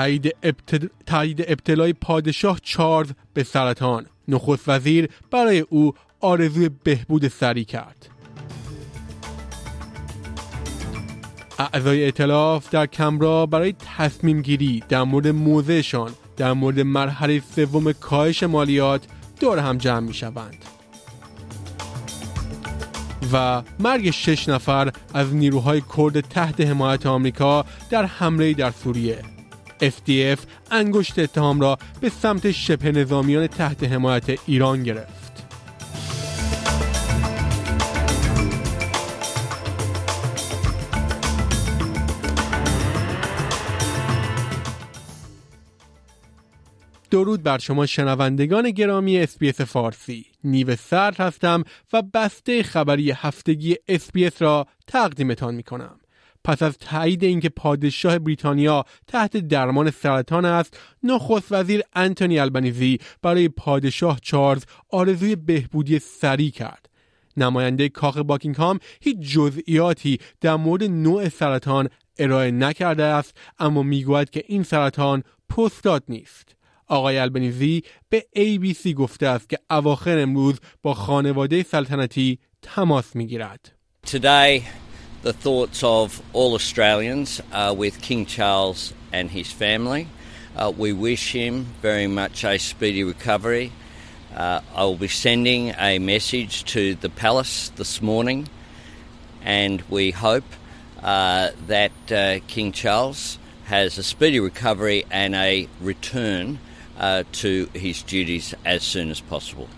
تایید, تایید ابتلای پادشاه چارلز به سرطان. نخست وزیر برای او آرزوی بهبود سریع کرد. اعضای اطلاف در کمرا برای تصمیم گیری در مورد موضعشان در مورد مرحله سوم کاهش مالیات دور هم جمع می شوند. و مرگ شش نفر از نیروهای کرد تحت حمایت آمریکا در حمله در سوریه. FDF انگشت اتهام را به سمت شبه نظامیان تحت حمایت ایران گرفت. درود بر شما شنوندگان گرامی SBS فارسی. نیو سرد هستم و بسته خبری هفتگی SBS را تقدیمتان می کنم پس از تایید اینکه پادشاه بریتانیا تحت درمان سرطان است نخست وزیر انتونی البنیزی برای پادشاه چارلز آرزوی بهبودی سریع کرد نماینده کاخ باکینگهام هیچ جزئیاتی در مورد نوع سرطان ارائه نکرده است اما می‌گوید که این سرطان پستاد نیست آقای البنیزی به ABC گفته است که اواخر امروز با خانواده سلطنتی تماس می‌گیرد. Today the thoughts of all Australians are with King Charles and his family. Uh, we wish him very much a speedy recovery. Uh, I will be sending a message to the palace this morning, and we hope uh, that uh, King Charles has a speedy recovery and a return uh, to his duties as soon as possible.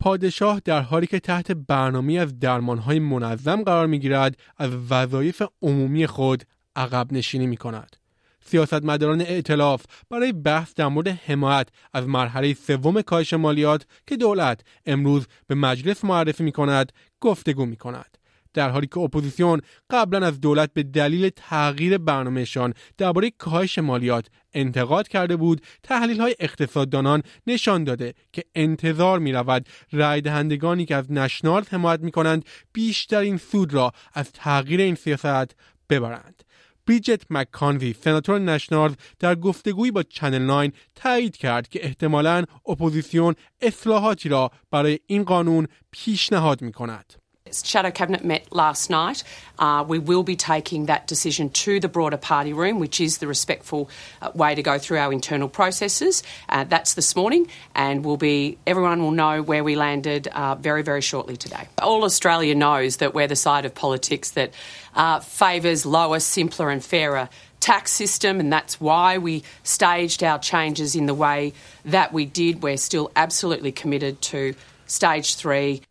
پادشاه در حالی که تحت برنامه از درمانهای منظم قرار می گیرد از وظایف عمومی خود عقب نشینی می کند. سیاستمداران ائتلاف برای بحث در مورد حمایت از مرحله سوم کاهش مالیات که دولت امروز به مجلس معرفی می کند گفتگو می کند. در حالی که اپوزیسیون قبلا از دولت به دلیل تغییر برنامهشان درباره کاهش مالیات انتقاد کرده بود تحلیل های اقتصاددانان نشان داده که انتظار می رود رای دهندگانی که از نشنارد حمایت می کنند بیشترین سود را از تغییر این سیاست ببرند بریجت مکانزی سناتور نشنالز در گفتگویی با Channel 9 تایید کرد که احتمالاً اپوزیسیون اصلاحاتی را برای این قانون پیشنهاد می کند. Shadow Cabinet met last night. Uh, we will be taking that decision to the broader party room, which is the respectful uh, way to go through our internal processes. Uh, that's this morning, and will be everyone will know where we landed uh, very, very shortly today. All Australia knows that we're the side of politics that uh, favours lower, simpler, and fairer tax system, and that's why we staged our changes in the way that we did. We're still absolutely committed to stage three.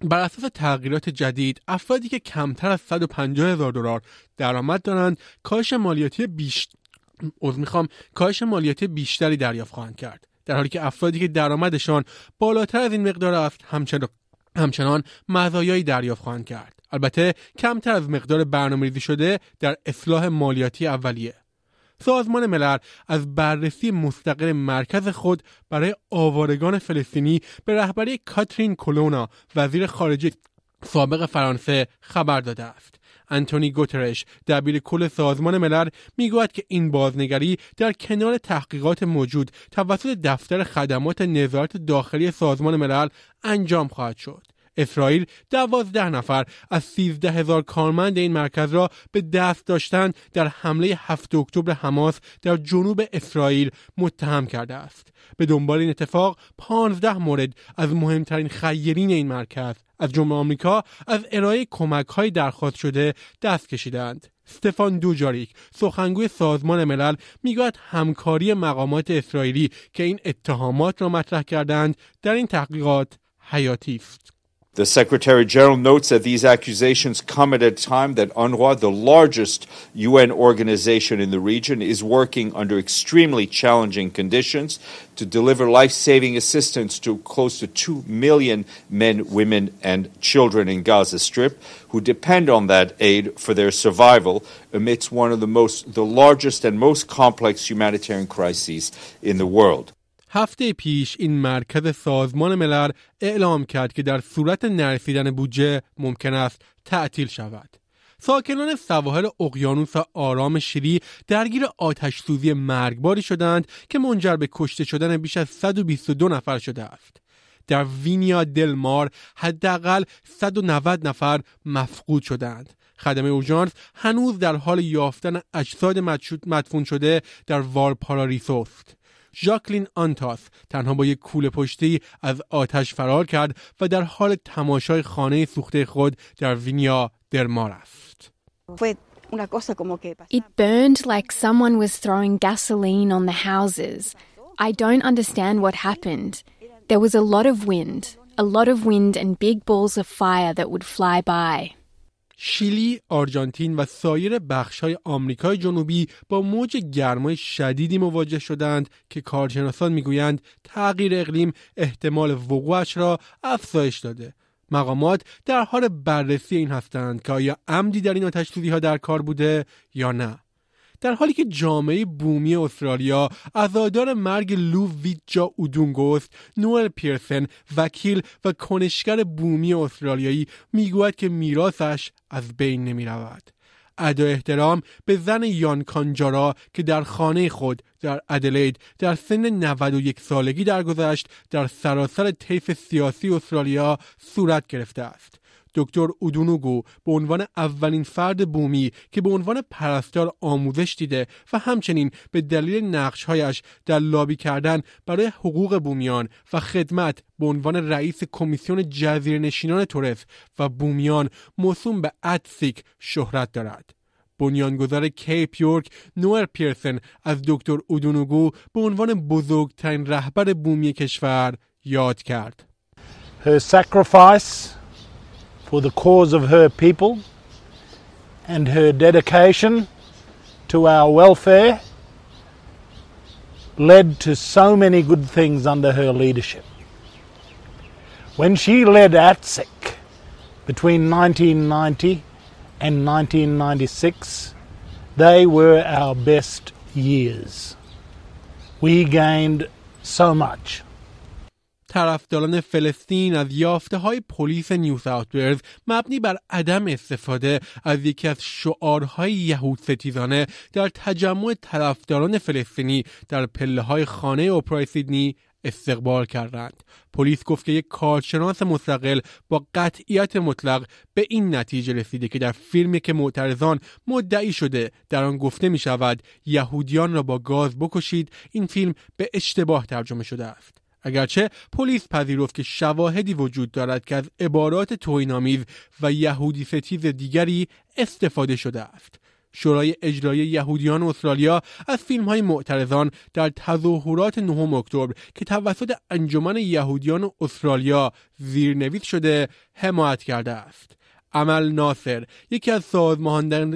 بر اساس تغییرات جدید افرادی که کمتر از 150 هزار دلار درآمد دارند کاهش مالیاتی بیش می‌خوام کاهش مالیاتی بیشتری دریافت خواهند کرد. در حالی که افرادی که درآمدشان بالاتر از این مقدار است همچنان همچنان مزایایی دریافت خواهند کرد. البته کمتر از مقدار برنامه‌ریزی شده در اصلاح مالیاتی اولیه. سازمان ملل از بررسی مستقل مرکز خود برای آوارگان فلسطینی به رهبری کاترین کلونا وزیر خارجه سابق فرانسه خبر داده است. انتونی گوترش دبیر کل سازمان ملل می‌گوید که این بازنگری در کنار تحقیقات موجود توسط دفتر خدمات نظارت داخلی سازمان ملل انجام خواهد شد. اسرائیل دوازده نفر از سیزده هزار کارمند این مرکز را به دست داشتن در حمله هفت اکتبر حماس در جنوب اسرائیل متهم کرده است. به دنبال این اتفاق پانزده مورد از مهمترین خیرین این مرکز از جمله آمریکا از ارائه کمک های درخواست شده دست کشیدند. استفان دوجاریک سخنگوی سازمان ملل می‌گوید همکاری مقامات اسرائیلی که این اتهامات را مطرح کردند در این تحقیقات حیاتی است. The Secretary General notes that these accusations come at a time that UNRWA, the largest UN organization in the region, is working under extremely challenging conditions to deliver life saving assistance to close to 2 million men, women, and children in Gaza Strip who depend on that aid for their survival amidst one of the most, the largest and most complex humanitarian crises in the world. هفته پیش این مرکز سازمان ملل اعلام کرد که در صورت نرسیدن بودجه ممکن است تعطیل شود. ساکنان سواحل اقیانوس آرام شیلی درگیر آتش سوزی مرگباری شدند که منجر به کشته شدن بیش از 122 نفر شده است. در وینیا دلمار حداقل 190 نفر مفقود شدند. خدمه اورژانس هنوز در حال یافتن اجساد مدفون شده در والپاراریسو است. ژاکلین آنتاس تنها با یک کوله پشتی از آتش فرار کرد و در حال تماشای خانه سوخته خود در وینیا درمار است. It burned like someone was throwing gasoline on the houses. I don't understand what happened. There was a lot of wind, a lot of wind and big balls of fire that would fly by. شیلی، آرژانتین و سایر بخش‌های آمریکای جنوبی با موج گرمای شدیدی مواجه شدند که کارشناسان می‌گویند تغییر اقلیم احتمال وقوعش را افزایش داده. مقامات در حال بررسی این هستند که آیا عمدی در این آتش ها در کار بوده یا نه. در حالی که جامعه بومی استرالیا عزادار مرگ لو ویجا اودونگوست نوئل پیرسن وکیل و کنشگر بومی استرالیایی می‌گوید که میراثش از بین نمی رود. ادا احترام به زن یان کانجارا که در خانه خود در ادلید در سن 91 سالگی درگذشت در سراسر طیف سیاسی استرالیا صورت گرفته است. دکتر اودونوگو به عنوان اولین فرد بومی که به عنوان پرستار آموزش دیده و همچنین به دلیل نقشهایش در لابی کردن برای حقوق بومیان و خدمت به عنوان رئیس کمیسیون جزیره نشینان تورس و بومیان موسوم به ادسیک شهرت دارد. بنیانگذار کیپ یورک نوئر پیرسن از دکتر اودونوگو به عنوان بزرگترین رهبر بومی کشور یاد کرد. Her for the cause of her people and her dedication to our welfare led to so many good things under her leadership. When she led ATSEC between 1990 and 1996, they were our best years. We gained so much. طرفداران فلسطین از یافته های پلیس نیو ساوت مبنی بر عدم استفاده از یکی از شعارهای یهود ستیزانه در تجمع طرفداران فلسطینی در پله های خانه اوپرای سیدنی استقبال کردند. پلیس گفت که یک کارشناس مستقل با قطعیت مطلق به این نتیجه رسیده که در فیلمی که معترضان مدعی شده در آن گفته می شود یهودیان را با گاز بکشید این فیلم به اشتباه ترجمه شده است. اگرچه پلیس پذیرفت که شواهدی وجود دارد که از عبارات توهینآمیز و یهودی ستیز دیگری استفاده شده است. شورای اجرایی یهودیان استرالیا از فیلم های معترضان در تظاهرات 9 اکتبر که توسط انجمن یهودیان استرالیا زیرنویس شده حمایت کرده است. عمل ناصر یکی از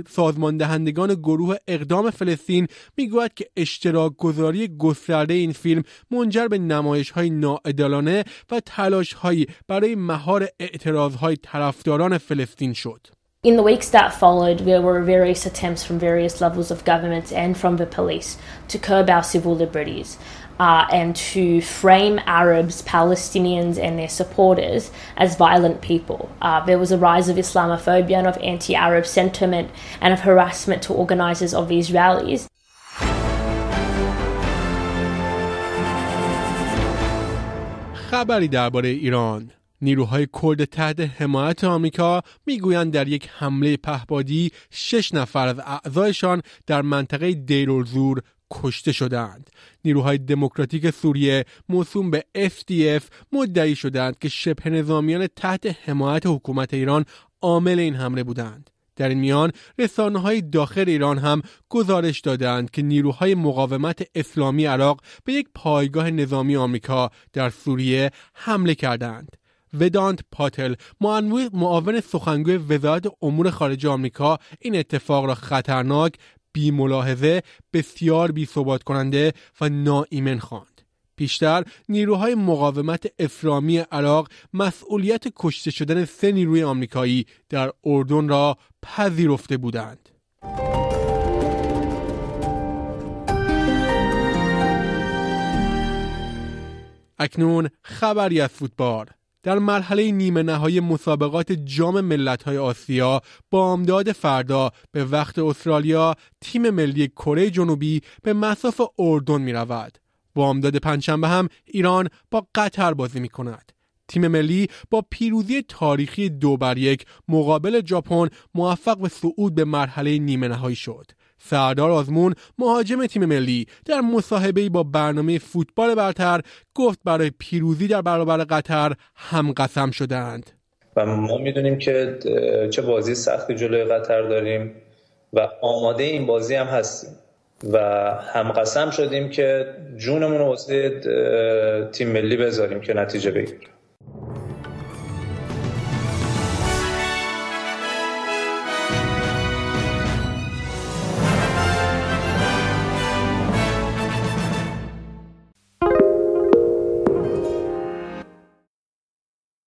سازمان دهندگان گروه اقدام فلسطین می‌گوید که اشتراک گذاری گسترده این فیلم منجر به نمایش های ناعدالانه و تلاش هایی برای مهار اعتراض های طرفداران فلسطین شد. In the weeks that followed, there were various attempts from various levels of government and from the police to curb our civil liberties. uh, and to frame Arabs, Palestinians, and their supporters as violent people. Uh, there was a rise of Islamophobia and of anti Arab sentiment and of harassment to organisers of these rallies. خبری درباره ایران نیروهای کرد تحت حمایت آمریکا میگویند در یک حمله پهبادی شش نفر از اعضایشان در منطقه دیرالزور کشته شدند. نیروهای دموکراتیک سوریه موسوم به FDF مدعی شدند که شبه نظامیان تحت حمایت حکومت ایران عامل این حمله بودند. در این میان رسانه های داخل ایران هم گزارش دادند که نیروهای مقاومت اسلامی عراق به یک پایگاه نظامی آمریکا در سوریه حمله کردند. ودانت پاتل معاون سخنگوی وزارت امور خارجه آمریکا این اتفاق را خطرناک بی ملاحظه بسیار بی ثبات کننده و ناایمن خواند. پیشتر نیروهای مقاومت اسلامی عراق مسئولیت کشته شدن سه نیروی آمریکایی در اردن را پذیرفته بودند. اکنون خبری از فوتبال در مرحله نیمه نهایی مسابقات جام ملت‌های آسیا بامداد فردا به وقت استرالیا تیم ملی کره جنوبی به مساف اردن می رود. بامداد پنجشنبه هم ایران با قطر بازی می کند. تیم ملی با پیروزی تاریخی دو بر یک مقابل ژاپن موفق به صعود به مرحله نیمه نهایی شد. سردار آزمون مهاجم تیم ملی در مصاحبه‌ای با برنامه فوتبال برتر گفت برای پیروزی در برابر قطر هم قسم شدند و ما می‌دونیم که چه بازی سختی جلوی قطر داریم و آماده این بازی هم هستیم. و هم قسم شدیم که جونمون رو واسه تیم ملی بذاریم که نتیجه بگیریم